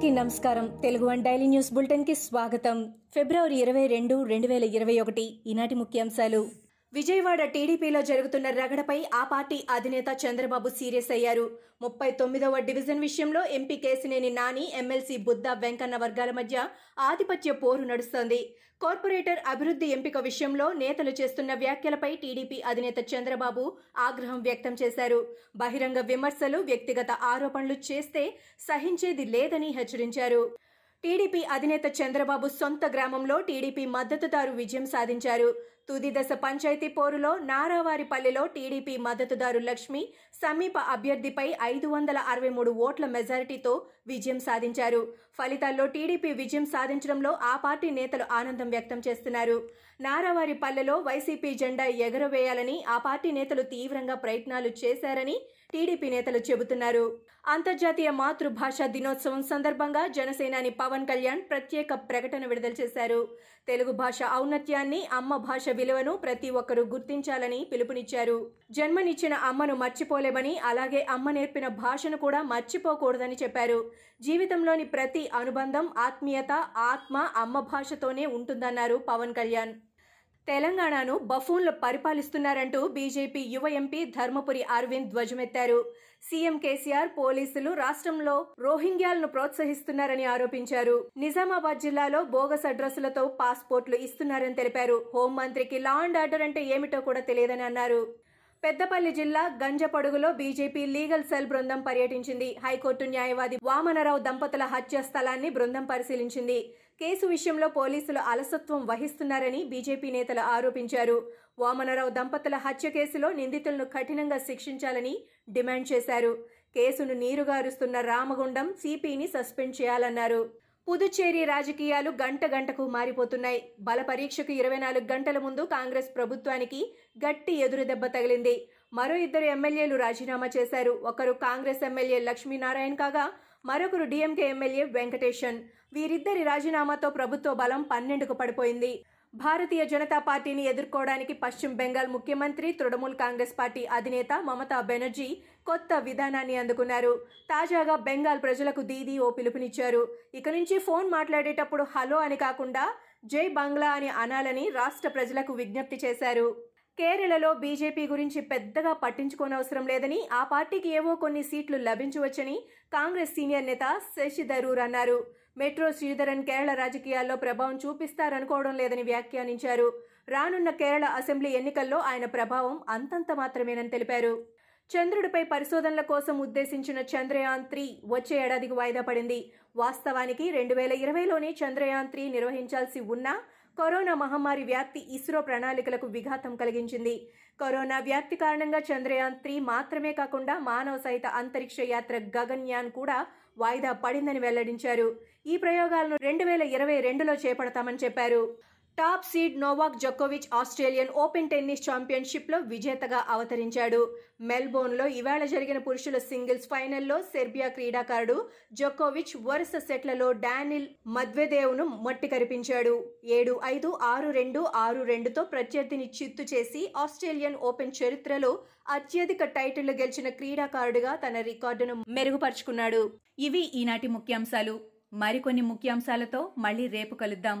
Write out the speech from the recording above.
అందరికీ నమస్కారం. Telugu one daily news బులెటిన్కి స్వాగతం. ఫిబ్రవరి ఇరవై రెండు రెండు వేల ఇరవై ఒకటి ఈనాటి ముఖ్యాంశాలు. విజయవాడ టీడీపీలో జరుగుతున్న రగడపై ఆ పార్టీ అధినేత చంద్రబాబు సీరియస్ అయ్యారు. ముప్పై తొమ్మిదవ డివిజన్ విషయంలో ఎంపీ కేసినేని నాని ఎమ్మెల్సీ బుద్ధ వెంకన్న వర్గాల మధ్య ఆధిపత్య పోరు నడుస్తోంది. కార్పొరేటర్ అభివృద్ధి ఎంపిక విషయంలో నేతలు చేస్తున్న వ్యాఖ్యలపై టీడీపీ అధినేత చంద్రబాబు ఆగ్రహం వ్యక్తం చేశారు. బహిరంగ విమర్శలు వ్యక్తిగత ఆరోపణలు చేస్తే సహించేది లేదని హెచ్చరించారు. టీడీపీ అధినేత చంద్రబాబు సొంత గ్రామంలో టీడీపీ మద్దతుదారు విజయం సాధించారు. తుది దశ పంచాయతీ పోరులో నారావారిపల్లెలో టీడీపీ మద్దతుదారు లక్ష్మి సమీప అభ్యర్థిపై ఐదు వందల అరవై మూడు ఓట్ల మెజారిటీతో విజయం సాధించారు. ఫలితాల్లో టీడీపీ విజయం సాధించడంలో ఆ పార్టీ నేతలు ఆనందం వ్యక్తం చేస్తున్నారు. నారావారిపల్లెలో వైసీపీ జెండా ఎగరవేయాలని ఆ పార్టీ నేతలు తీవ్రంగా ప్రయత్నాలు చేశారని టీడీపీ నేతలు చెబుతున్నారు. అంతర్జాతీయ మాతృభాష దినోత్సవం సందర్భంగా జనసేనాని పవన్ కళ్యాణ్ ప్రత్యేక ప్రకటన విడుదల చేశారు. తెలుగు భాష ఔన్నత్యాన్ని అమ్మ భాష విలువను ప్రతి ఒక్కరూ గుర్తించాలని పిలుపునిచ్చారు. జన్మనిచ్చిన అమ్మను మర్చిపోలేమని అలాగే అమ్మ నేర్పిన భాషను కూడా మర్చిపోకూడదని చెప్పారు. జీవితంలోని ప్రతి అనుబంధం ఆత్మీయత ఆత్మ అమ్మ భాషతోనే ఉంటుందన్నారు పవన్ కళ్యాణ్. తెలంగాణను బఫూన్లు పరిపాలిస్తున్నారంటూ బీజేపీ యువ ఎంపీ ధర్మపురి అరవింద్ ధ్వజమెత్తారు. సీఎం కేసీఆర్ పోలీసులు రాష్ట్రంలో రోహింగ్యాలను ప్రోత్సహిస్తున్నారని ఆరోపించారు. నిజామాబాద్ జిల్లాలో బోగస్ అడ్రస్లతో పాస్పోర్ట్లు ఇస్తున్నారని తెలిపారు. హోంమంత్రికి లా అండ్ ఆర్డర్ అంటే ఏమిటో కూడా తెలియదని అన్నారు. పెద్దపల్లి జిల్లా గంజపడుగులో బీజేపీ లీగల్ సెల్ బృందం పర్యటించింది. హైకోర్టు న్యాయవాది వామనరావు దంపతుల హత్య స్థలాన్ని బృందం పరిశీలించింది. కేసు విషయంలో పోలీసులు అలసత్వం వహిస్తున్నారని బీజేపీ నేతలు ఆరోపించారు. వామనరావు దంపతుల హత్య కేసులో నిందితులను కఠినంగా శిక్షించాలని డిమాండ్ చేశారు. కేసును నీరుగారుస్తున్న రామగుండం సిపిని సస్పెండ్ చేయాలన్నారు. పుదుచ్చేరి రాజకీయాలు గంట గంటకు మారిపోతున్నాయి. బల పరీక్షకు ఇరవై నాలుగు గంటల ముందు కాంగ్రెస్ ప్రభుత్వానికి గట్టి ఎదురుదెబ్బ తగిలింది. మరో ఇద్దరు ఎమ్మెల్యేలు రాజీనామా చేశారు. ఒకరు కాంగ్రెస్ ఎమ్మెల్యే లక్ష్మీనారాయణ కాగా మరొకరు డిఎంకే ఎమ్మెల్యే వెంకటేషన్ వీరిద్దరి రాజీనామాతో ప్రభుత్వ బలం పన్నెండుకు పడిపోయింది. భారతీయ జనతా పార్టీని ఎదుర్కోవడానికి పశ్చిమ బెంగాల్ ముఖ్యమంత్రి తృణమూల్ కాంగ్రెస్ పార్టీ అధినేత మమతా బెనర్జీ కొత్త విధానాన్ని అందుకున్నారు. తాజాగా బెంగాల్ ప్రజలకు దీదీ ఓ పిలుపునిచ్చారు. ఇక నుంచి ఫోన్ మాట్లాడేటప్పుడు హలో అని కాకుండా జై బంగ్లా అని అనాలని రాష్ట్ర ప్రజలకు విజ్ఞప్తి చేశారు. కేరళలో బీజేపీ గురించి పెద్దగా పట్టించుకోనవసరం లేదని ఆ పార్టీకి ఏవో కొన్ని సీట్లు లభించవచ్చని కాంగ్రెస్ సీనియర్ నేత శశి థరూర్ అన్నారు. మెట్రో శ్రీధరన్ కేరళ రాజకీయాల్లో ప్రభావం చూపిస్తారనుకోవడం లేదని వ్యాఖ్యానించారు. రానున్న కేరళ అసెంబ్లీ ఎన్నికల్లో ఆయన ప్రభావం అంతంత మాత్రమేనని తెలిపారు. చంద్రుడిపై పరిశోధనల కోసం ఉద్దేశించిన చంద్రయాన్ త్రీ వచ్చే ఏడాదికి వాయిదా పడింది. వాస్తవానికి రెండు వేల ఇరవైలోనే చంద్రయాన్ త్రీ నిర్వహించాల్సి ఉన్నా కరోనా మహమ్మారి వ్యాప్తి ఇస్రో ప్రణాళికలకు విఘాతం కలిగించింది. కరోనా వ్యాప్తి కారణంగా చంద్రయాన్ త్రీ మాత్రమే కాకుండా మానవ సహిత అంతరిక్ష యాత్ర గగన్యాన్ కూడా వాయిదా పడిందని వెల్లడించారు. ఈ ప్రయోగాలను రెండు వేల ఇరవై రెండులో చేపడతామని చెప్పారు. టాప్ సీడ్ నోవాక్ జొకోవిచ్ ఆస్ట్రేలియన్ ఓపెన్ టెన్నిస్ ఛాంపియన్షిప్లో విజేతగా అవతరించాడు. మెల్బోర్న్లో ఇవాళ జరిగిన పురుషుల సింగిల్స్ ఫైనల్లో సెర్బియా క్రీడాకారుడు జొకోవిచ్ వరుస సెట్లలో డానిల్ మద్వేదేవ్ను మట్టి కరిపించాడు ఏడు ఐదు ఆరు రెండు ఆరు రెండుతో ప్రత్యర్థిని చిత్తు చేసి ఆస్ట్రేలియన్ ఓపెన్ చరిత్రలో అత్యధిక టైటిళ్ళు గెలిచిన క్రీడాకారుడిగా తన రికార్డును మెరుగుపరుచుకున్నాడు. ఇవి ఈనాటి ముఖ్యాంశాలు. మరికొన్ని ముఖ్యాంశాలతో మళ్ళీ రేపు కలుద్దాం.